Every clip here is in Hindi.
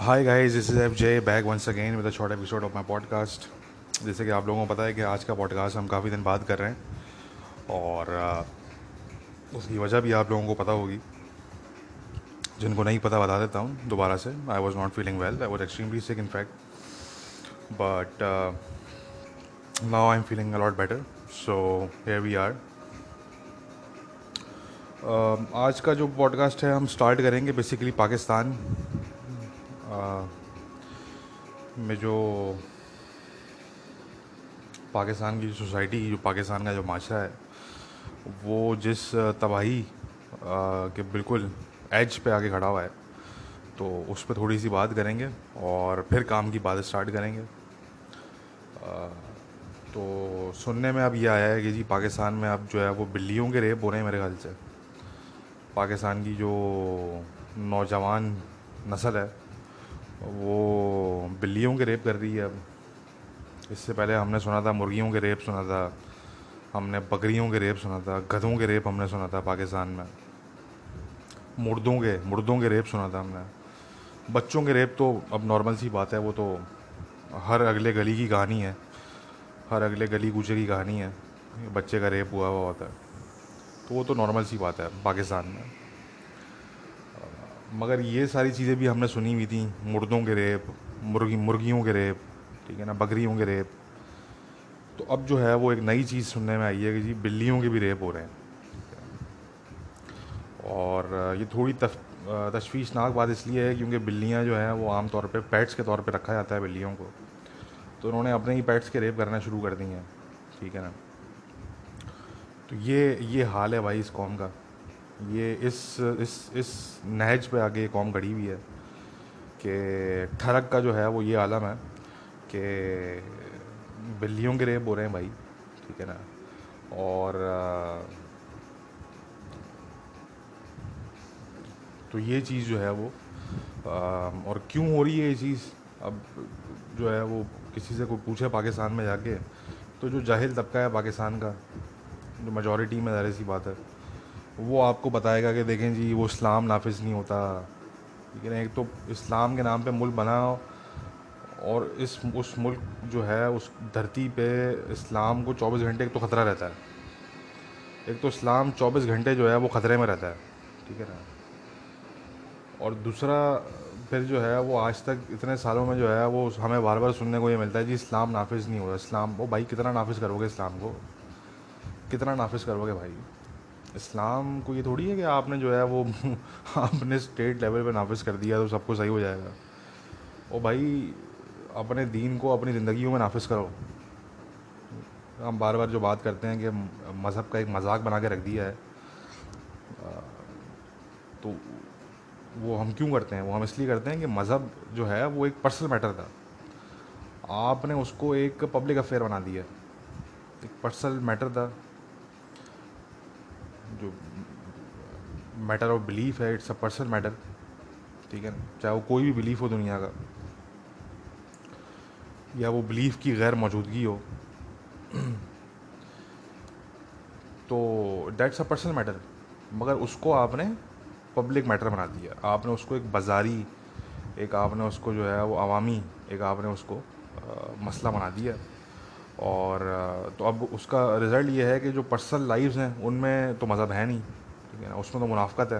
Hi guys this is F J back once again with short episode of my podcast जैसे कि आप लोगों को पता है कि आज का पॉडकास्ट हम काफ़ी दिन बाद कर रहे हैं और उसकी वजह भी आप लोगों को पता होगी। जिनको नहीं पता बता देता हूँ दोबारा से। I was not feeling well I was extremely sick in fact but now I am feeling a lot better so here we are आज का जो पॉडकास्ट है, हम स्टार्ट करेंगे बेसिकली पाकिस्तान में जो पाकिस्तान की सोसाइटी, जो पाकिस्तान का जो माशरा है, वो जिस तबाही के बिल्कुल एज पे आके खड़ा हुआ है तो उस पर थोड़ी सी बात करेंगे और फिर काम की बात स्टार्ट करेंगे। तो सुनने में अब ये आया है कि जी पाकिस्तान में अब जो है वो बिल्लियों के रेप हो रहे हैं मेरे ख्याल से। पाकिस्तान की जो नौजवान नस्ल है वो बिल्लियों के रेप कर रही है अब। इससे पहले हमने सुना था, मुर्गियों के रेप सुना था, हमने बकरियों के रेप सुना था, गधों के रेप हमने सुना था पाकिस्तान में। मुर्दों के मुर्दों के रेप सुना था हमने। बच्चों के रेप तो अब नॉर्मल सी बात है, वो तो हर अगले गली की कहानी है। हर अगले गली कूचे की कहानी है। बच्चे का रेप हुआ हुआ होता है। तो वो तो नॉर्मल सी बात है, पाकिस्तान में। मगर ये सारी चीज़ें भी हमने सुनी हुई थी। मुर्दों के रेप, मुर्गी, मुर्गियों के रेप, ठीक है ना, बकरियों के रेप। तो अब जो है वो एक नई चीज़ सुनने में आई है कि जी, बिल्लियों के भी रेप हो रहे हैं। और ये थोड़ी तफ तशवीशनाक बात इसलिए है क्योंकि बिल्लियाँ जो हैं वो आम तौर पे पेट्स के तौर पे रखा जाता है बिल्लियों को। तो उन्होंने अपने ही पेट्स के रेप करना शुरू कर दी हैं, ठीक है ना। तो ये ये हाल है भाई इस कॉम का। ये इस इस इस नहज पे आगे कौम खड़ी हुई है कि ठरक का जो है वो ये आलम है कि बिल्लियों के रेप हो रहे हैं भाई, ठीक है ना? और तो ये चीज़ जो है वो और क्यों हो रही है ये चीज़? अब जो है वो किसी से कोई पूछे पाकिस्तान में जाके तो जो जाहिल तबका है पाकिस्तान का, जो मेजॉरिटी में ज़ाहिर सी बात है वो आपको बताएगा कि देखें जी, वो इस्लाम नाफिज नहीं होता। ठीक लेकिन एक तो इस्लाम के नाम पे मुल्क बना और इस, उस मुल्क जो है, उस धरती पे इस्लाम को 24 घंटे, एक तो ख़तरा रहता है। एक तो इस्लाम 24 घंटे जो है, वो ख़तरे में रहता है। ठीक है ना? और दूसरा, फिर जो है, वो आज तक इतने सालों में जो है, वो हमें बार बार सुनने को ये मिलता है जी, इस्लाम नाफिज नहीं होता इस्लाम वो भाई, कितना नाफिज करोगे इस्लाम को? कितना नाफिज करोगे भाई? इस्लाम को ये थोड़ी है कि आपने जो है वो आपने स्टेट लेवल पे नाफिज कर दिया तो सब कुछ सही हो जाएगा। ओ भाई, अपने दीन को अपनी ज़िंदगी में नाफिज करो। हम बार बार जो बात करते हैं कि मज़हब का एक मज़ाक बना के रख दिया है। तो वो हम क्यों करते हैं? वो हम इसलिए करते हैं कि मज़हब जो है वो एक पर्सनल मैटर था। आपने उसको एक पब्लिक अफेयर बना दिया। एक पर्सनल मैटर था। जो मैटर ऑफ़ बिलीफ है इट्स अ पर्सनल मैटर ठीक है चाहे वो कोई भी बिलीफ हो दुनिया का या वो बिलीफ की गैर मौजूदगी हो तो डेट्स अ पर्सनल मैटर मगर उसको आपने पब्लिक मैटर बना दिया। आपने उसको एक बाज़ारी एक आपने उसको जो है वो अवामी एक आपने उसको आ, मसला बना दिया। और तो अब उसका रिज़ल्ट ये है कि जो पर्सनल लाइफ्स हैं, उनमें तो मज़हब है नहीं, ठीक है ना? उसमें तो मुनाफ़त है।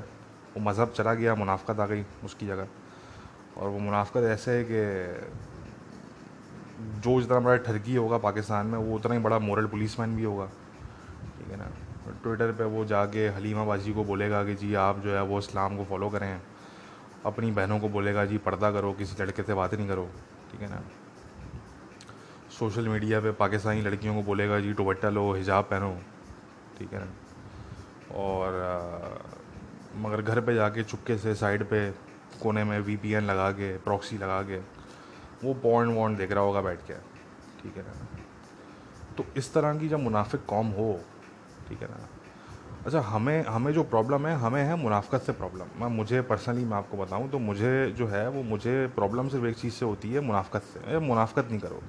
वो मज़हब चला गया मुनाफ़त आ गई उसकी जगह। और वो मुनाफ़त ऐसे है कि जो जितना बड़ा ठरकी होगा पाकिस्तान में, वो उतना ही बड़ा मॉरल पुलिसमैन भी होगा, ठीक है ना? ट्विटर पे वो जाके हलीमा बाजी को बोलेगा कि जी आप जो है वो इस्लाम को फॉलो करें। अपनी बहनों को बोलेगा, जी पर्दा करो, किसी लड़के से बात नहीं करो। ठीक है ना? सोशल मीडिया पे पाकिस्तानी लड़कियों को बोलेगा जी दुपट्टा लो हिजाब पहनो। ठीक है ना? और आ, मगर घर पे जाके चुपके से साइड पे कोने में वीपीएन लगा के प्रॉक्सी लगा के वो पॉइंट वॉन्ट देख रहा होगा बैठ के ठीक है ना? तो इस तरह की जब मुनाफिक कॉम हो ठीक है ना? अच्छा हमें हमें जो प्रॉब्लम है हमें है मुनाफ़त से प्रॉब्लम मैं मुझे पर्सनली मैं आपको बताऊँ तो मुझे जो है वो मुझे प्रॉब्लम सिर्फ़ एक चीज़ से होती है मुनाफ़त से। मुनाफ़त नहीं करो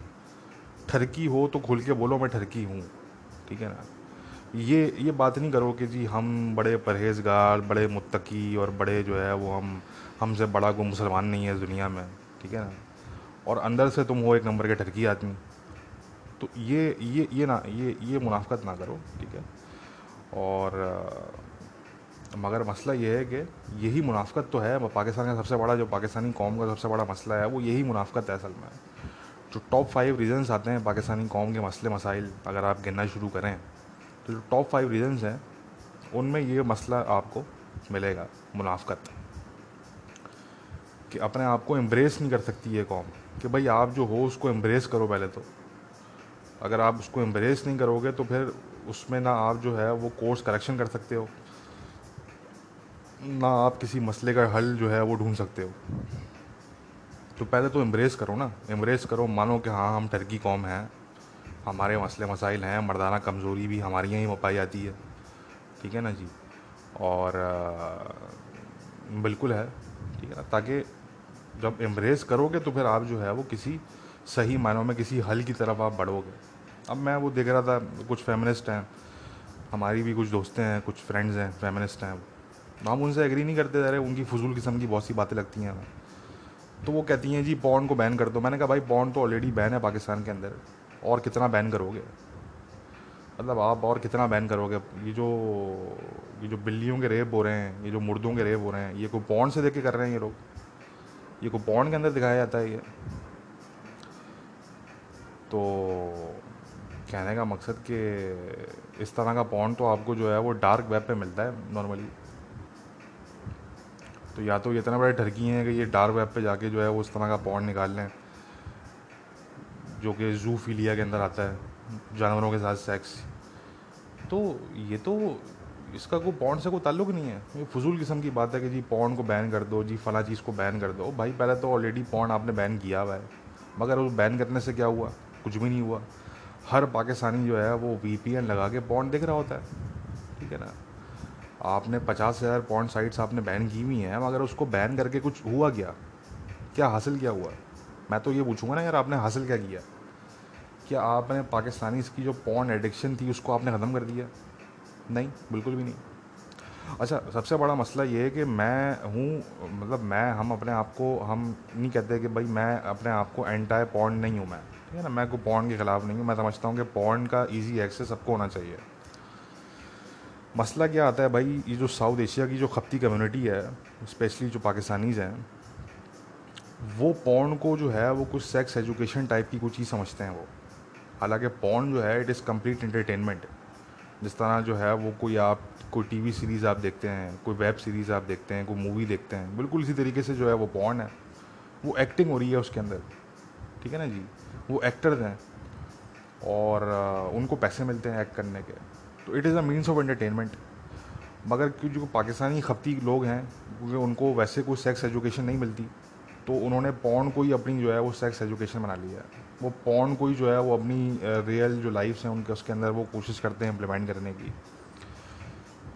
ठरकी हो तो खुल के बोलो, मैं ठरकी हूँ। ठीक है ना? ये ये बात नहीं करो कि जी हम बड़े परहेजगार, बड़े मुत्तकी और बड़े जो है वो हम, हमसे बड़ा कोई मुसलमान नहीं है इस दुनिया में। ठीक है ना? और अंदर से तुम हो एक नंबर के ठरकी आदमी। तो ये ये ये ना, ये ये मुनाफ्त ना करो, ठीक है? और, मगर मसला ये है कि यही मुनाफ्त तो है, पाकिस्तान का सबसे बड़ा, जो पाकिस्तानी कौम का सबसे बड़ा मसला है, वो यही मुनाफ्त है असल में। जो टॉप फाइव रीज़न्स आते हैं पाकिस्तानी कौम के मसले मसाइल, अगर आप गिनना शुरू करें तो जो टॉप फाइव रीज़न्स हैं, उनमें ये मसला आपको मिलेगा मुनाफ़त कि अपने आप को एम्ब्रेस नहीं कर सकती ये कौम, कि भाई आप जो हो उसको एम्ब्रेस करो पहले तो। अगर आप उसको एम्ब्रेस नहीं करोगे तो फिर उसमें ना आप जो है वो कोर्स करेक्शन कर सकते हो, ना आप किसी मसले का हल जो है वो ढूंढ सकते हो। तो पहले तो एम्ब्रेस करो ना। एम्ब्रेस करो मानो कि हाँ हम टर्की कौम हैं। हमारे मसले मसाइल हैं मर्दाना कमज़ोरी भी हमारी यहीं पाई जाती है। ठीक है ना जी? और आ, बिल्कुल है। ठीक है ना? ताकि जब एम्ब्रेस करोगे तो फिर आप जो है वो किसी सही मायनों में किसी हल की तरफ़ आप बढ़ोगे। अब मैं वो देख रहा था कुछ फेमिनिस्ट हैं हमारी भी कुछ दोस्तें हैं कुछ फ्रेंड्स हैं फेमिनिस्ट हैं। हम उनसे एग्री नहीं करते जा रहे उनकी फजूल किस्म की बहुत सी बातें लगती हैं तो वो कहती हैं, जी पॉन को बैन कर दो। मैंने कहा, भाई पॉन तो ऑलरेडी बैन है पाकिस्तान के अंदर। और कितना बैन करोगे? मतलब आप और कितना बैन करोगे? ये जो ये जो बिल्लियों के रेप हो रहे हैं, ये जो मुर्दों के रेप हो रहे हैं, ये कोई पॉन से देख के कर रहे हैं ये लोग? ये को पॉन के अंदर दिखाया जाता है ये? तो कहने का मकसद कि इस तरह का पॉन तो आपको जो है वो डार्क वेब पे मिलता है नॉर्मली तो या तो ये इतना बड़े ठरकी हैं कि ये डार्क वेब पे जाके जो है वो इस तरह का पॉन निकाल लें, जो कि जू फीलिया के अंदर आता है, जानवरों के साथ सेक्स तो ये तो इसका कोई पॉन्ड से कोई ताल्लुक नहीं है। ये फजूल किस्म की बात है कि जी पॉन्ड को बैन कर दो, जी फला चीज़ को बैन कर दो। भाई, पहले तो ऑलरेडी पॉन्ड आपने बैन किया हुआ है, मगर उस बैन करने से क्या हुआ? कुछ भी नहीं हुआ। हर पाकिस्तानी जो है वो वीपीएन लगा के पॉन्ड देख रहा होता है, ठीक है ना? आपने पचास हज़ार पॉन्ड साइट्स आपने बैन की हुई हैं, मगर उसको बैन करके कुछ हुआ क्या? क्या हासिल क्या हुआ? मैं तो ये पूछूँगा ना यार, आपने हासिल क्या किया? क्या आपने पाकिस्तानी इसकी जो पॉन्ड एडिक्शन थी, उसको आपने ख़त्म कर दिया? नहीं, बिल्कुल भी नहीं। अच्छा सबसे बड़ा मसला ये है कि मैं हूँ मतलब मैं, हम अपने आप को, हम नहीं कहते कि भाई मैं अपने आप को एंटाई पॉन्ड नहीं हूँ मैं, ठीक है ना? मैं कोई पॉन्ड के ख़िलाफ़ नहीं हूँ, मैं समझता हूँ कि पॉन्ड का ईजी एक्सेस सबको होना चाहिए। मसला क्या आता है भाई, ये जो साउथ एशिया की जो खपती कम्युनिटी है स्पेशली जो पाकिस्तानीज़ हैं, वो पॉन्ड को जो है, वो कुछ सेक्स एजुकेशन टाइप की कुछ चीज़ समझते हैं वो। हालाँकि पॉन्ड जो है इट इज़ कंप्लीट इंटरटेनमेंट जिस तरह जो है, वो कोई आप, कोई टीवी सीरीज़ आप देखते हैं, कोई वेब सीरीज़ आप देखते हैं, कोई मूवी देखते हैं, बिल्कुल इसी तरीके से जो है वो पॉन है। वो एक्टिंग हो रही है उसके अंदर, ठीक है ना जी? वो एक्टर्स हैं और, उनको पैसे मिलते हैं एक्ट करने के। तो it is a means of entertainment मगर क्योंकि जो पाकिस्तानी खपती लोग हैं, क्योंकि उनको वैसे कोई सेक्स एजुकेशन नहीं मिलती तो उन्होंने पॉन को ही अपनी जो है वो सेक्स एजुकेशन बना लिया है। वो पॉन को ही जो है वो अपनी रियल जो लाइफ हैं, उनके, उसके अंदर वो कोशिश करते हैं इम्प्लीमेंट करने की,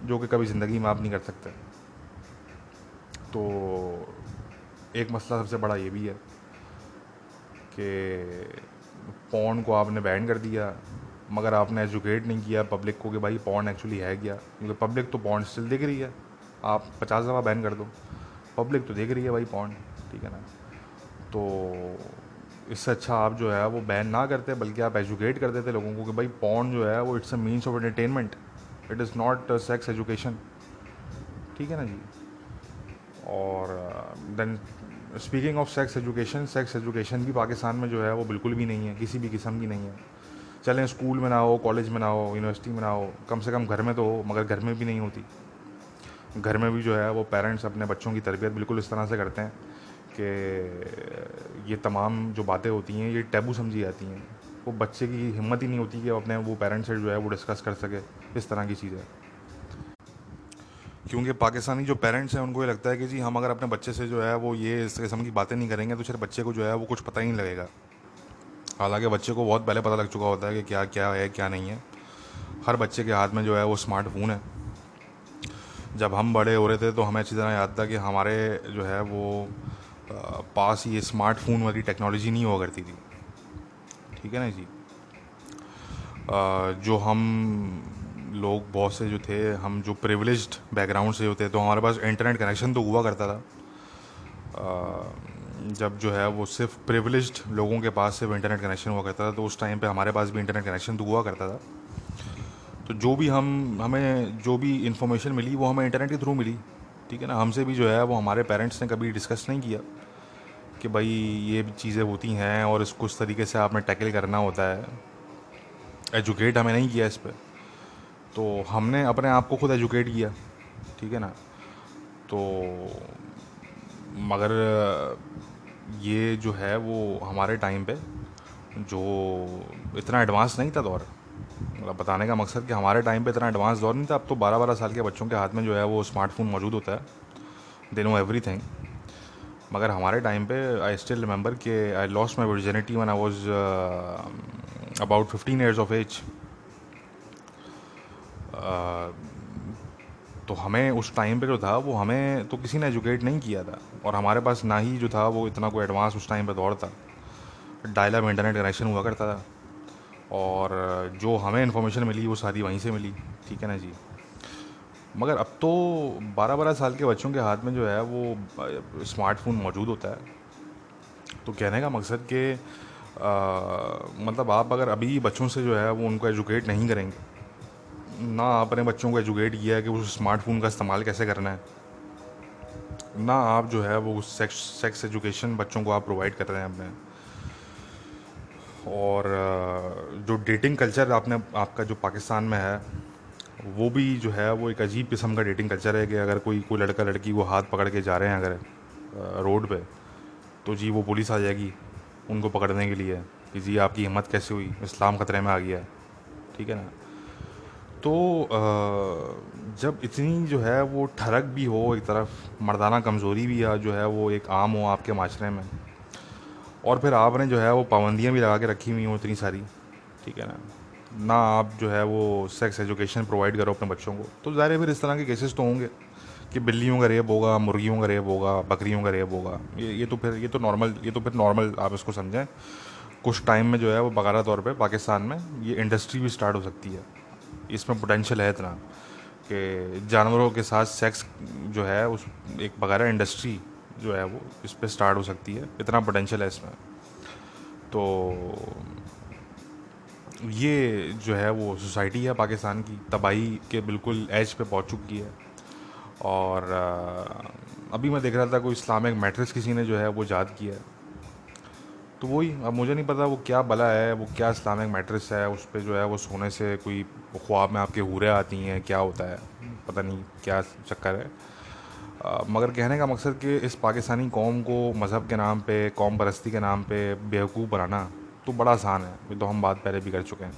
जो कि कभी ज़िंदगी में आप नहीं कर सकते। तो एक मसला सबसे बड़ा ये भी है कि पॉन को आपने बैन कर दिया मगर आपने एजुकेट नहीं किया पब्लिक को कि भाई पॉन एक्चुअली है क्या? क्योंकि पब्लिक तो पॉन स्टिल देख रही है। आप पचास दफ़ा बैन कर दो। पब्लिक तो देख रही है भाई पॉन ठीक है ना? तो इससे अच्छा आप जो है वो बैन ना करते, बल्कि आप एजुकेट कर देते लोगों को कि भाई पॉन जो है वो it's a means of entertainment it is not sex education ठीक है ना जी? और then speaking of sex education sex education भी पाकिस्तान में जो है वो बिल्कुल भी नहीं है, किसी भी किस्म की नहीं है। चलें स्कूल में ना हो, कॉलेज में ना हो, यूनिवर्सिटी में ना हो, कम से कम घर में तो हो, मगर घर में भी नहीं होती। घर में भी जो है वो पेरेंट्स अपने बच्चों की तरबियत बिल्कुल इस तरह से करते हैं कि ये तमाम जो बातें होती हैं, ये टैबू समझी जाती हैं। वो बच्चे की हिम्मत ही नहीं होती कि अपने वो पेरेंट्स से जो है वो डिस्कस कर सके इस तरह की चीज़ें। क्योंकि पाकिस्तानी जो पेरेंट्स हैं, उनको ये लगता है कि जी, हम अगर अपने बच्चे से जो है वो ये इस किस्म की बातें नहीं करेंगे तो शायद बच्चे को जो है वो कुछ पता ही नहीं लगेगा। हालाँकि बच्चे को बहुत पहले पता लग चुका होता है कि क्या क्या है, क्या नहीं है। हर बच्चे के हाथ में जो है वो स्मार्टफ़ोन है। जब हम बड़े हो रहे थे तो हमें अच्छी तरह याद था कि हमारे जो है वो पास ये स्मार्टफ़ोन वाली टेक्नोलॉजी नहीं हुआ करती थी। ठीक है ना जी? जो हम लोग बहुत से जो थे, हम जो प्रिविलेज्ड बैकग्राउंड से होते तो हमारे पास इंटरनेट कनेक्शन तो हुआ करता था। जब जो है वो सिर्फ़ प्रिविलेज्ड लोगों के पास सिर्फ़ इंटरनेट कनेक्शन हुआ करता था तो उस टाइम पे हमारे पास भी इंटरनेट कनेक्शन तो हुआ करता था। तो जो भी हम, हमें जो भी इंफॉर्मेशन मिली, वो हमें इंटरनेट के थ्रू मिली, ठीक है ना? हमसे भी जो है वो हमारे पेरेंट्स ने कभी डिस्कस नहीं किया कि भाई ये चीज़ें होती हैं और इसको इस तरीके से आपने टैकल करना होता है। एजुकेट हमें नहीं किया इस पर तो हमने अपने आप को खुद एजुकेट किया, ठीक है ना? तो मगर ये जो है वो हमारे टाइम पे, जो इतना एडवांस नहीं था दौर। मतलब बताने का मकसद कि हमारे टाइम पे इतना एडवांस दौर नहीं था। अब तो बारह बारह साल के बच्चों के हाथ में जो है वो स्मार्टफ़ोन मौजूद होता है। दे नो एवरी थिंग मगर हमारे टाइम पे आई स्टिल रिमेंबर कि I lost my virginity when I was about fifteen years of age तो हमें उस टाइम पे जो था, वो हमें तो किसी ने एजुकेट नहीं किया था। और हमारे पास ना ही जो था, वो इतना कोई एडवांस उस टाइम पे दौर था। डायलअप इंटरनेट कनेक्शन हुआ करता था। और जो हमें इन्फॉर्मेशन मिली, वो सारी वहीं से मिली। ठीक है ना जी? मगर अब तो बारह बारह साल के बच्चों के हाथ में जो है, वो स्मार्टफ़ोन मौजूद होता है। तो कहने का मकसद कि मतलब आप अगर अभी बच्चों से जो है, वो उनको एजुकेट नहीं करेंगे ना आपने बच्चों को एजुकेट किया है कि उस स्मार्टफ़ोन का इस्तेमाल कैसे करना है। ना आप जो है वो सेक्स सेक्स एजुकेशन बच्चों को आप प्रोवाइड कर रहे हैं अपने। और जो डेटिंग कल्चर आपने, आपका जो पाकिस्तान में है, वो भी जो है वो एक अजीब किस्म का डेटिंग कल्चर है कि अगर कोई कोई लड़का लड़की वो हाथ पकड़ के जा रहे हैं अगर रोड पे तो जी वो पुलिस आ जाएगी उनको पकड़ने के लिए कि जी आपकी हिम्मत कैसे हुई? इस्लाम ख़तरे में आ गया है। ठीक है ना? तो जब इतनी जो है वो ठरक भी हो एक तरफ़, मर्दाना कमज़ोरी भी जो है वो एक आम हो आपके माशरे में, और फिर आपने जो है वो पाबंदियाँ भी लगा के रखी हुई हों इतनी सारी, ठीक है ना? ना आप जो है वो सेक्स एजुकेशन प्रोवाइड करो अपने बच्चों को तो ज़ाहिर फिर इस तरह के केसेस तो होंगे, कि बिल्लियों का रेप होगा, मुर्गियों का रेप होगा, बकरियों का रेप होगा, ये ये तो फिर, ये तो नॉर्मल ये तो फिर नॉर्मल आप इसको समझें। कुछ टाइम में जो है वो बकारा तौर पे पाकिस्तान में ये इंडस्ट्री भी स्टार्ट हो सकती है। इसमें पोटेंशियल है इतना कि जानवरों के साथ सेक्स जो है, उस एक बकारा इंडस्ट्री जो है वो इस पर स्टार्ट हो सकती है। इतना पोटेंशियल है इसमें। तो ये जो है वो सोसाइटी है पाकिस्तान की, तबाही के बिल्कुल एज पे पहुँच चुकी है। और अभी मैं देख रहा था कोई इस्लामिक मैट्रिक्स किसी ने जो है वो याद किया है। तो वही, अब मुझे नहीं पता वो क्या बला है, वो क्या इस्लामिक मैट्रिक्स है, उस पर जो है वो सोने से कोई ख्वाब में आपके हूरें आती हैं, क्या होता है? पता नहीं क्या चक्कर है। मगर कहने का मकसद कि इस पाकिस्तानी कौम को मज़हब के नाम पे, कौम परस्ती के नाम पे बेवकूफ़ बनाना तो बड़ा आसान है, ये तो हम बात पहले भी कर चुके हैं।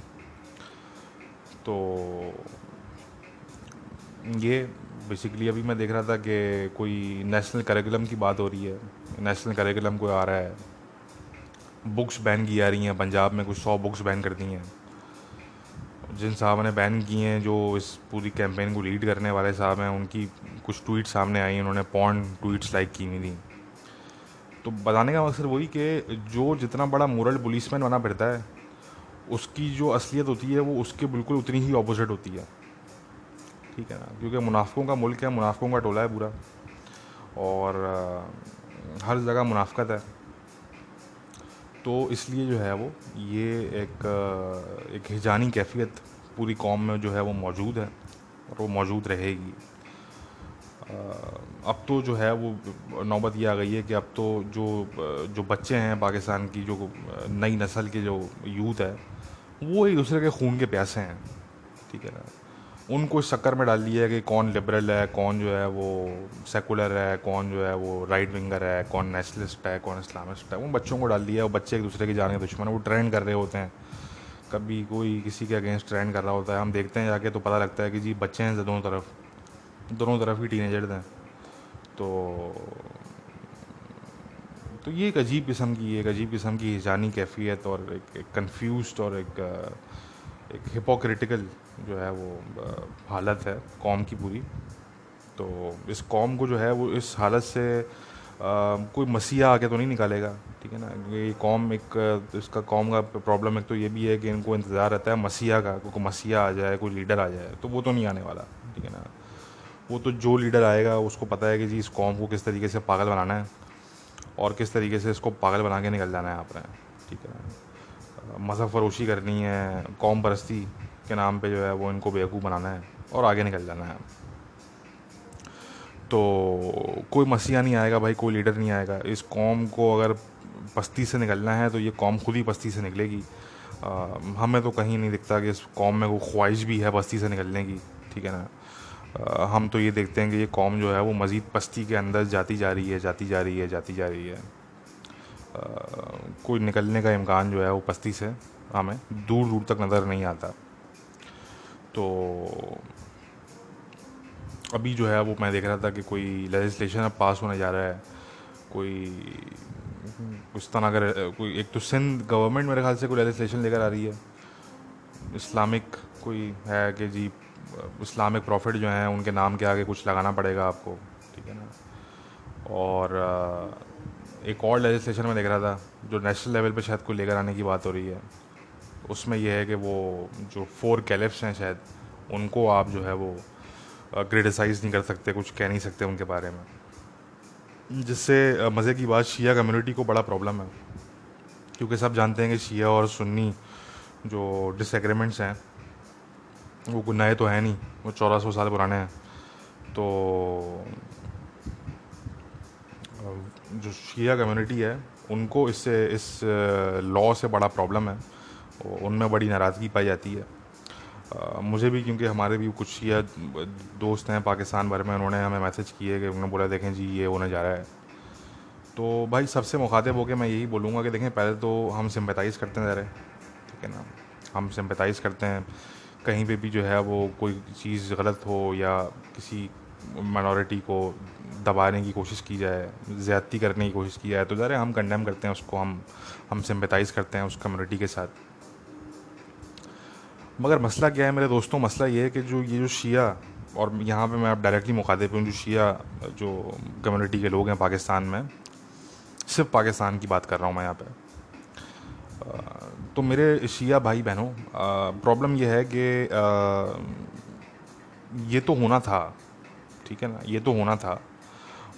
तो ये बेसिकली अभी मैं देख रहा था कि कोई नेशनल करिकुलम की बात हो रही है नेशनल करिकुलम कोई आ रहा है बुक्स बैन की जा रही हैं। पंजाब में कुछ सौ बुक्स बैन कर दी हैं। जिन साहब ने बैन किए हैं, जो इस पूरी कैंपेन को लीड करने वाले साहब हैं, उनकी कुछ ट्वीट सामने आई, उन्होंने पॉन ट्वीट्स लाइक की हुई थी। तो बताने का मकसद वही कि जो जितना बड़ा मोरल पुलिसमैन बना फिरता है, उसकी जो असलियत होती है, वो उसके बिल्कुल उतनी ही अपोजिट होती है। ठीक है ना? क्योंकि मुनाफों का मुल्क है मुनाफों का टोला है पूरा। और हर जगह मुनाफ्त है। तो इसलिए जो है वो, ये एक एक हिजानी कैफियत पूरी कौम में जो है वो मौजूद है और वो मौजूद रहेगी। अब तो जो है वो नौबत ये आ गई है कि अब तो जो जो बच्चे हैं पाकिस्तान की, जो नई नस्ल के जो यूथ है, वो एक दूसरे के खून के प्यासे हैं, ठीक है ना? उनको इस चक्कर में डाल दिया है कि कौन लिबरल है कौन जो है वो सेकुलर है कौन जो है वो राइट विंगर है कौन नेशनलिस्ट है कौन इस्लामिस्ट है। उन बच्चों को डाल दिया है वो बच्चे एक दूसरे के जाने के दुश्मन है वो ट्रेंड कर रहे होते हैं। कभी कोई किसी के अगेंस्ट ट्रेंड कर रहा होता है हम देखते हैं जाके तो पता लगता है कि जी बच्चे हैं दोनों तरफ़ दोनों तरफ़ ही टीनेजर्स हैं। तो तो ये एक अजीब किस्म की एक अजीब किस्म की हिजानी कैफियत और एक, एक कन्फ्यूज़ और एक एक हिपोक्रिटिकल जो है वो हालत है कौम की पूरी। तो इस कौम को जो है वो इस हालत से आ, कोई मसीहा आके तो नहीं निकालेगा ठीक है ना? ये कौम एक इसका कौम का प्रॉब्लम एक तो ये भी है कि इनको इंतज़ार रहता है मसीहा का कोई मसीहा आ जाए कोई लीडर आ जाए तो वो तो नहीं आने वाला ठीक है ना? वो तो जो लीडर आएगा उसको पता है कि जी इस कौम को किस तरीके से पागल बनाना है और किस तरीके से इसको पागल बना के निकल जाना है आपने ठीक है मज़हब फरोशी करनी है कौम परस्ती के नाम पे जो है वो इनको बेवकूफ़ बनाना है और आगे निकल जाना है। तो कोई मसीहा नहीं आएगा भाई कोई लीडर नहीं आएगा। इस कौम को अगर पस्ती से निकलना है तो ये कौम खुद ही पस्ती से निकलेगी। आ, हमें तो कहीं नहीं दिखता कि इस कौम में कोई ख्वाहिश भी है बस्ती से निकलने की ठीक है ना? आ, हम तो ये देखते हैं कि ये कौम जो है वो मज़ीद पस्ती के अंदर जाती जा रही है जाती जा रही है जाती जा रही है। आ, कोई निकलने का इम्कान जो है वो पस्ती से हमें दूर दूर तक नज़र नहीं आता। तो अभी जो है वो मैं देख रहा था कि कोई लेजिस्लेशन अब पास होने जा रहा है। कोई उस तरह अगर कोई एक तो सिंध गवर्नमेंट मेरे ख्याल से कोई लेजिस्लेशन लेकर आ रही है। इस्लामिक कोई है कि जी इस्लामिक प्रॉफिट जो हैं, उनके नाम के आगे कुछ लगाना पड़ेगा आपको, ठीक है ना? और, एक और लेजिस्लेशन में देख रहा था, जो नेशनल लेवल पे शायद कोई लेकर आने की बात हो रही है। उसमें यह है कि वो जो फोर कैलिप्स हैं शायद, उनको आप जो है वो क्रिटिसाइज़ नहीं कर सकते, कुछ कह नहीं सकते उनके बारे में। जिससे मज़े की बात शिया कम्युनिटी को बड़ा प्रॉब्लम है। क्योंकि सब जानते हैं कि शिया और सुन्नी जो डिसएग्रीमेंट्स हैं, वो नए तो हैं नहीं, वो चौदह सौ साल पुराने हैं। तो जो शिया कम्युनिटी है, उनको इससे, इस लॉ से बड़ा प्रॉब्लम है। उनमें बड़ी नाराज़गी पाई जाती है। मुझे भी क्योंकि हमारे भी कुछ ये दोस्त हैं पाकिस्तान भर में, उन्होंने हमें मैसेज किए कि उन्होंने बोला, देखें जी, ये होने जा रहा है। तो भाई सबसे मुखातिब होकर मैं यही बोलूँगा कि देखें, पहले तो हम सिम्पथाइज़ करते जा रहे ठीक है ना? हम सिम्पथाइज़ करते हैं। कहीं पे भी जो है वो कोई चीज़ गलत हो या किसी माइनॉरिटी को दबाने की कोशिश की जाए, ज़्यादती करने की कोशिश की जाए तो ज़रा हम कंडेम करते हैं उसको, हम हम सिम्पथाइज़ करते हैं उस कम्युनिटी के साथ। मगर मसला क्या है मेरे दोस्तों? मसला ये है कि जो ये जो शिया, और यहाँ पे मैं अब डायरेक्टली मुखातिब हूँ, जो शिया, जो कम्युनिटी के लोग हैं पाकिस्तान में, सिर्फ़ पाकिस्तान की बात कर रहा हूँ मैं यहाँ पे। तो मेरे शिया भाई बहनों प्रॉब्लम ये है कि ये तो होना था, ठीक है ना? ये तो होना था,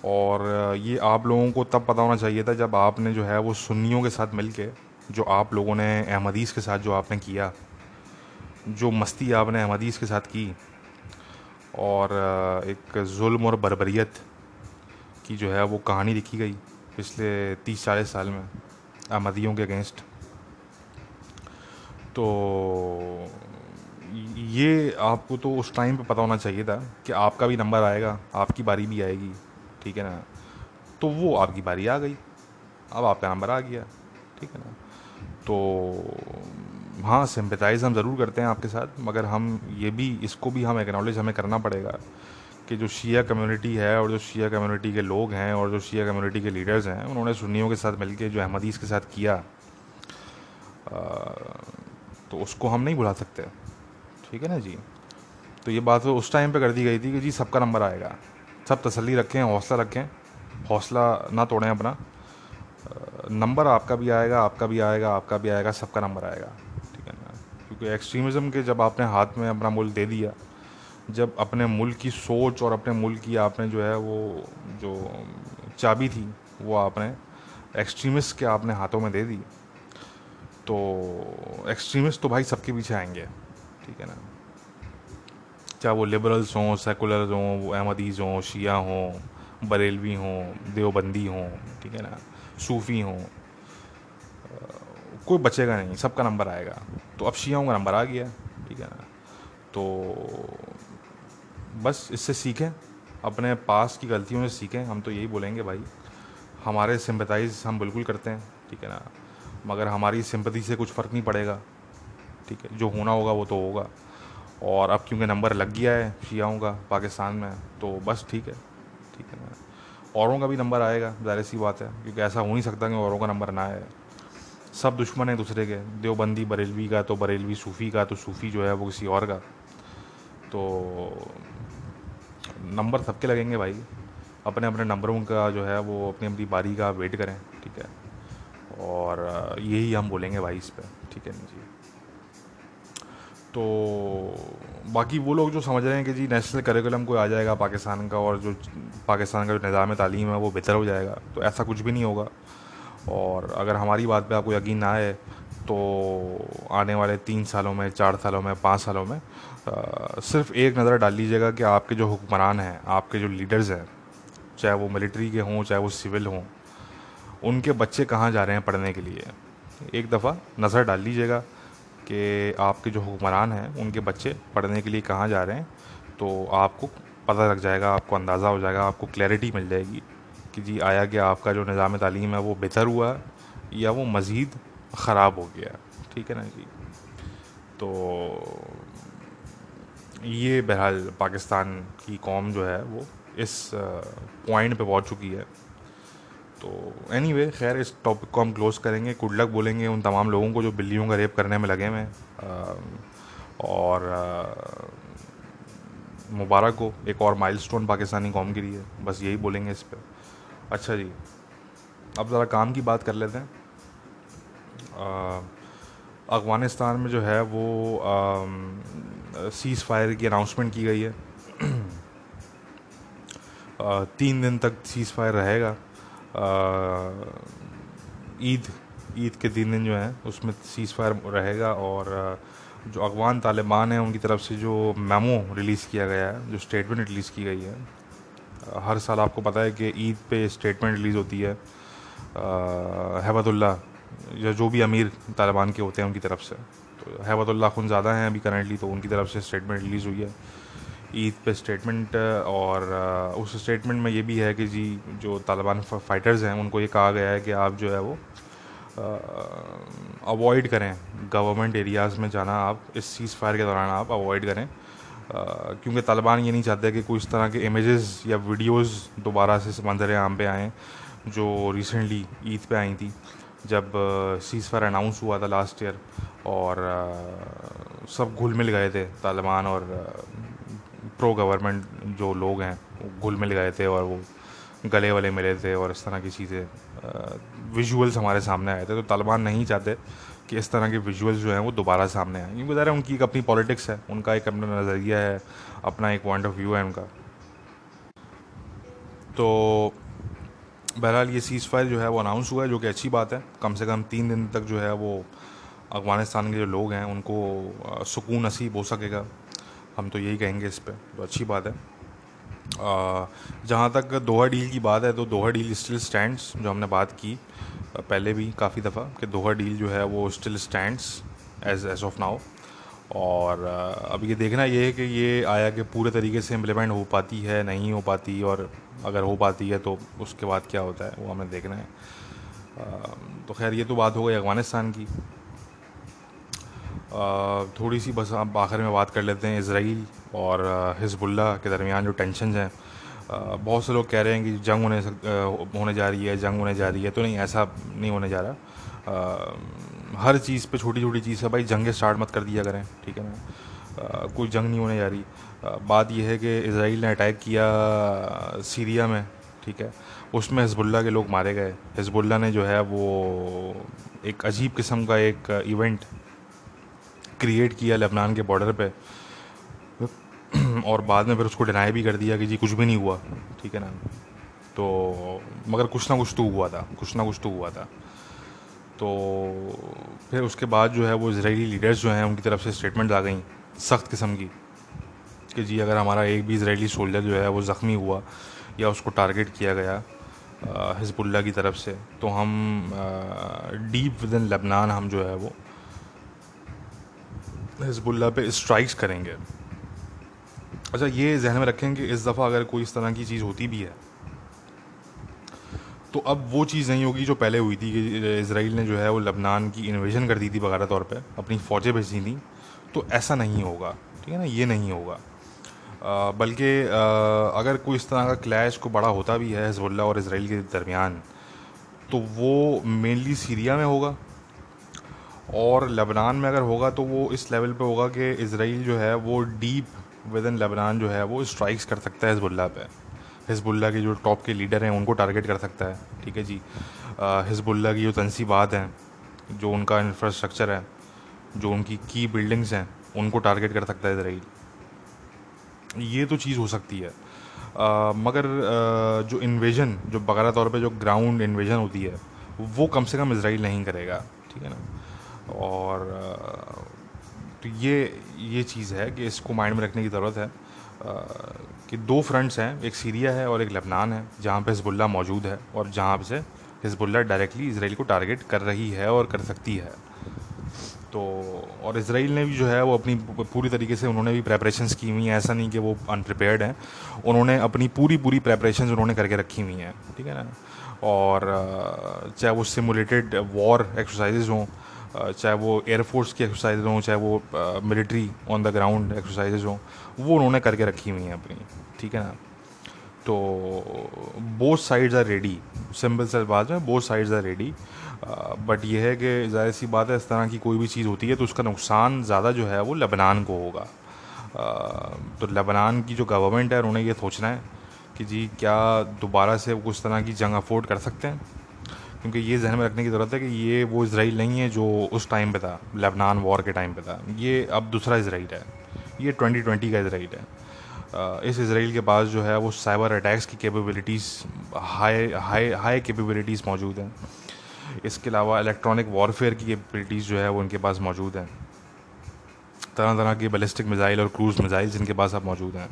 और ये आप लोगों को तब पता होना चाहिए था जब आपने जो है वो सुन्नियों के साथ मिल के जो आप लोगों ने अहमदीस के साथ जो आपने किया जो मस्ती आपने अहमदीस के साथ की और एक जुल्म और बरबरीत की जो है वो कहानी लिखी गई पिछले तीस चालीस साल में अहमदियों के अगेंस्ट। तो ये आपको तो उस टाइम पे पता होना चाहिए था कि आपका भी नंबर आएगा, आपकी बारी भी आएगी, ठीक है ना? तो वो आपकी बारी आ गई, अब आपका नंबर आ गया, ठीक है ना? तो हाँ सिम्पथाइज़ हम ज़रूर करते हैं आपके साथ, मगर हम ये भी, इसको भी हम एक्नॉलेज हमें करना पड़ेगा कि जो शिया कम्युनिटी है और जो शिया कम्युनिटी के लोग हैं और जो शिया कम्युनिटी के लीडर्स हैं, उन्होंने सुन्नियों के साथ मिलके जो अहमदीस के साथ किया तो उसको हम नहीं भुला सकते। ठीक है ना जी? तो ये बात तो उस टाइम पे कर दी गई थी कि जी, सबका नंबर आएगा। सब तसल्ली रखें, हौसला रखें, हौसला ना तोड़ें अपना। नंबर आपका भी आएगा, आपका भी आएगा, आपका भी आएगा, सबका नंबर आएगा। क्योंकि एक्सट्रीमिज़म के जब आपने हाथ में अपना मुल्क दे दिया, जब अपने मुल्क की सोच और अपने मुल्क की आपने जो है वो, जो चाबी थी, वो आपने एक्सट्रीमिस्ट के आपने हाथों में दे दी तो एक्सट्रीमिस्ट तो भाई सबके पीछे आएँगे, ठीक है ना? चाहे वो लिबरल्स हों सेकुलर्स हों, वो अहमदीज़ हों, शिया हों, बरेलवी हों, देवबंदी हों, ठीक है ना? सूफ़ी हों कोई बचेगा नहीं, सबका नंबर आएगा। तो अब शियाओं का नंबर आ गया, ठीक है ना? तो बस इससे सीखें, अपने पास की गलतियों से सीखें, हम तो यही बोलेंगे भाई। हमारे सिंपथाइज हम बिल्कुल करते हैं, ठीक है ना? मगर हमारी सिंपति से कुछ फ़र्क नहीं पड़ेगा, ठीक है? जो होना होगा, वो तो होगा। और अब क्योंकि नंबर लग गया है शियाओं का, पाकिस्तान में तो बस ठीक है ठीक है ना? औरों का भी नंबर आएगा, ज़ाहिर सी बात है, क्योंकि ऐसा हो नहीं सकता कि औरों का नंबर ना आए। सब दुश्मन हैं दूसरे के। देवबंदी, बरेलवी का तो बरेलवी सूफ़ी का तो सूफ़ी जो है वो किसी और का। तो नंबर सबके लगेंगे भाई। अपने अपने नंबरों का जो है वो अपनी अपनी बारी का वेट करें, ठीक है? और यही हम बोलेंगे भाई इस पर ठीक है जी? तो बाकी वो लोग जो समझ रहे हैं कि जी नेशनल करिकुलम कोई आ जाएगा पाकिस्तान का और जो पाकिस्तान का जो निज़ाम तालीम है वो बेहतर हो जाएगा तो ऐसा कुछ भी नहीं होगा। और अगर हमारी बात पे आपको यकीन ना आए तो आने वाले तीन सालों में चार सालों में पाँच सालों में आ, सिर्फ़ एक नज़र डाल लीजिएगा कि आपके जो हुक्मरान हैं आपके जो लीडर्स हैं चाहे वो मिलिट्री के हों चाहे वो सिविल हों उनके बच्चे कहाँ जा रहे हैं पढ़ने के लिए? एक दफ़ा नज़र डाल लीजिएगा कि आपके जो हुक्मरान हैं उनके बच्चे पढ़ने के लिए कहाँ जा रहे हैं तो आपको पता लग जाएगा आपको अंदाज़ा हो जाएगा आपको क्लैरिटी मिल जाएगी कि जी आया कि आपका जो निज़ाम तालीम है वो बेहतर हुआ या वो मज़ीद ख़राब हो गया। ठीक है ना जी? तो ये बहरहाल पाकिस्तान की कौम जो है वो इस पॉइंट पे पहुँच चुकी है। तो एनी anyway, खैर इस टॉपिक को हम क्लोज़ करेंगे। गुड लक बोलेंगे उन तमाम लोगों को जो बिल्लियों का रेप करने में लगे हुए हैं। और मुबारक हो एक और माइलस्टोन पाकिस्तानी कौम के लिए। बस यही बोलेंगे इस पर अच्छा जी। अब ज़रा काम की बात कर लेते हैं। अफ़गानिस्तान में जो है वो सीज़ फायर की अनाउंसमेंट की गई है। आ, तीन दिन तक सीज़ फायर रहेगा। ईद ईद के तीन दिन जो हैं उसमें सीज़ फायर रहेगा और जो अफगान तालिबान हैं उनकी तरफ़ से जो मेमो रिलीज़ किया गया है जो स्टेटमेंट रिलीज़ की गई है हर साल आपको पता है कि ईद पे स्टेटमेंट रिलीज़ होती है हैबतुल्ला या जो भी अमीर तालिबान के होते हैं उनकी तरफ़ से। तो हैबतुल्ला खुन ज़्यादा हैं अभी करंटली तो उनकी तरफ़ से स्टेटमेंट रिलीज़ हुई है। ईद पे स्टेटमेंट और उस स्टेटमेंट में ये भी है कि जी, जो तालिबान फाइटर्स हैं, उनको ये कहा गया है कि आप जो है वो अवॉइड करें। गवर्नमेंट एरियाज़ में जाना आप, इस सीज़ फायर के दौरान आप अवॉइड करें। क्योंकि तालिबान ये नहीं चाहते कि कोई इस तरह के इमेजेस या वीडियोस दोबारा से मंजर आम पे आएँ जो रिसेंटली ईद पे आई थी जब सीज़ फायर अनाउंस हुआ था लास्ट ईयर और आ, सब घुल मिल गए थे तालिबान और प्रो गवर्नमेंट जो लोग हैं वो घुल मिल गए थे और वो गले वले मिले थे और इस तरह की चीज़ें विजुअल्स हमारे सामने आए थे। तो तालिबान नहीं चाहते कि इस तरह के विजुअल्स जो हैं वो दोबारा सामने आए। क्योंकि ज़रा उनकी एक अपनी पॉलिटिक्स है, उनका एक अपना नज़रिया है, अपना एक पॉइंट ऑफ़ व्यू है उनका। तो बहरहाल ये सीज़ फायर जो है वो अनाउंस हुआ है, जो कि अच्छी बात है। कम से कम तीन दिन तक जो है वो अफ़गानिस्तान के जो लोग हैं, उनको सुकून नसीब हो सकेगा। हम तो यही कहेंगे इस पर तो अच्छी बात है। जहाँ तक दोहा डील की बात है तो दोहा डील स्टिल स्टैंड्स जो हमने बात की। पहले भी काफ़ी दफ़ा कि दोहा डील जो है वो still stands as as of now और अब ये देखना ये है कि ये आया कि पूरे तरीके से इम्प्लीमेंट हो पाती है, नहीं हो पाती और अगर हो पाती है तो उसके बाद क्या होता है, वो हमें देखना है। तो खैर ये तो बात हो गई अफ़गानिस्तान की। थोड़ी सी बस आप आखिर में बात कर लेते हैं इसराइल और हिजबुल्ला के दरमियान जो टेंशन हैं। बहुत से लोग कह रहे हैं कि जंग होने होने जा रही है, जंग होने जा रही है तो नहीं, ऐसा नहीं होने जा रहा। हर चीज़ पे छोटी छोटी चीज़ है, भाई, जंगें स्टार्ट मत कर दिया करें, ठीक है ना? कोई जंग नहीं होने जा रही। बात यह है कि इसराइल ने अटैक किया सीरिया में, ठीक है? उसमें हिजबुल्ला के लोग मारे गए। हिजबुल्ला ने जो है, वो एक अजीब किस्म का एक इवेंट क्रिएट किया लेबनान के बॉर्डर पे। और बाद में फिर उसको डिनाई भी कर दिया कि जी कुछ भी नहीं हुआ। ठीक है ना? तो मगर कुछ ना कुछ तो हुआ था, कुछ ना कुछ तो हुआ था। तो फिर उसके बाद जो है वो इसराइली लीडर्स जो हैं, उनकी तरफ़ से स्टेटमेंट आ गई सख्त किस्म की कि जी अगर हमारा एक भी इसराइली सोल्जर जो है वो ज़ख्मी हुआ या उसको टारगेट किया गया हिजबुल्ला की तरफ़ से तो हम डीप विद इन लेबनान हम जो है वो हिजबुल्ला पे स्ट्राइक्स करेंगे। अच्छा ये जहन में रखें कि इस दफ़ा अगर कोई इस तरह की चीज़ होती भी है तो अब वो चीज़ नहीं होगी जो पहले हुई थी कि इसराइल ने जो है वो लबनान की इन्वेजन कर दी थी बकारा तौर पे, अपनी फ़ौजें भेजी थी तो ऐसा नहीं होगा, ठीक है ना? ये नहीं होगा। बल्कि अगर कोई इस तरह का क्लैश को बड़ा होता भी है हिजबुल्ला और इसराइल के दरमियान तो वो मेनली सीरिया में होगा और लबनान में अगर होगा तो वो इस लेवल पे होगा कि इसराइल जो है वो डीप विद इन लेबनान जो है वो स्ट्राइक्स कर सकता है हिजबुल्ला पे। हिजबुल्ला के जो टॉप के लीडर हैं उनको टारगेट कर सकता है। ठीक है जी? हिजबुल्ला की जो तनसीबात हैं जो उनका इंफ्रास्ट्रक्चर है जो उनकी की बिल्डिंग्स हैं उनको टारगेट कर सकता है इसराइल ये तो चीज़ हो सकती है। आ, मगर आ, जो इन्वेजन जो बकारा तौर पे जो ग्राउंड इन्वेजन होती है वो कम से कम इसराइल नहीं करेगा। ठीक है ना? और आ, तो ये ये चीज़ है कि इसको माइंड में रखने की ज़रूरत है कि दो फ्रंट्स हैं, एक सीरिया है और एक लेबनान है, जहाँ पे हिजबुल्ला मौजूद है और जहाँ से हिजबुल्ला डायरेक्टली इसराइल को टारगेट कर रही है और कर सकती है। तो और इसराइल ने भी जो है वो अपनी पूरी तरीके से उन्होंने भी प्रेपरेशंस की हुई हैं, ऐसा नहीं कि वो अनप्रिपेयर्ड हैं। उन्होंने अपनी पूरी पूरी प्रेपरेशंस उन्होंने करके रखी हुई हैं, ठीक है ना? और चाहे वो सिमुलेटेड वॉर एक्सरसाइजेज हों चाहे वो एयरफोर्स की एक्सरसाइज हों, चाहे वो military on the ground exercises हों, वो उन्होंने करके रखी हुई हैं अपनी, ठीक है ना? तो both sides are ready simple सा बात है both sides are ready but ये है कि ज़ाहिर सी बात है, इस तरह की कोई भी चीज़ होती है तो उसका नुकसान ज़्यादा जो है वो लबनान को होगा। तो लबनान की जो गवर्नमेंट है उन्होंने ये सोचना है कि जी क्या दोबारा से उस तरह की जंग अफोर्ड कर सकते हैं? क्योंकि ये जहन में रखने की ज़रूरत है कि ये वो इसराइल नहीं है जो उस टाइम पे था, लेबनान वॉर के टाइम पे था। ये अब दूसरा इसराइल है। ये 2020 का इसराइल है। इस इसराइल के पास जो है, वो साइबर अटैक्स की capabilities high high high capabilities मौजूद हैं। इसके अलावा इलेक्ट्रॉनिक वॉरफेयर की कैपेबिलिटीज़ जो है, वो उनके पास मौजूद हैं। तरह तरह के बैलिस्टिक मिज़ाइल और क्रूज़ मिज़ाइल जिनके पास अब मौजूद हैं।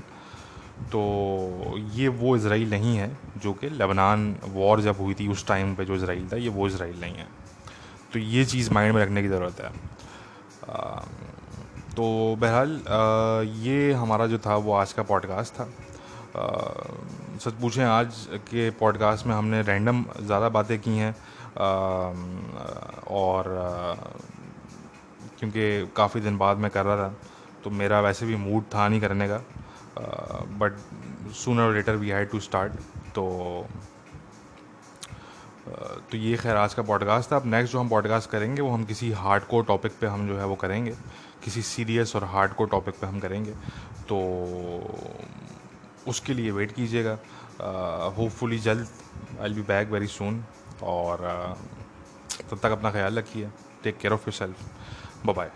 तो ये वो इसराइल नहीं है, जो कि लेबनान वॉर जब हुई थी उस टाइम पे जो इसराइल था, ये वो इसराइल नहीं है। तो ये चीज़ माइंड में रखने की ज़रूरत है। तो बहरहाल ये हमारा जो था वो आज का पॉडकास्ट था। सच पूछें, आज के पॉडकास्ट में हमने रैंडम ज़्यादा बातें की हैं। और क्योंकि काफ़ी दिन बाद मैं कर रहा था तो मेरा वैसे भी मूड था नहीं करने का। But sooner later we had to start तो uh, तो ये खैर आज का पॉडकास्ट था। अब नेक्स्ट जो हम पॉडकास्ट करेंगे वो हम किसी हार्ड कोर टॉपिक पे हम जो है वो करेंगे। किसी सीरियस और हार्ड कोर टॉपिक पे हम करेंगे। तो उसके लिए वेट कीजिएगा। होपफुली uh, जल्द I be back very soon और uh, तब तक अपना ख्याल रखिए। Take care of yourself bye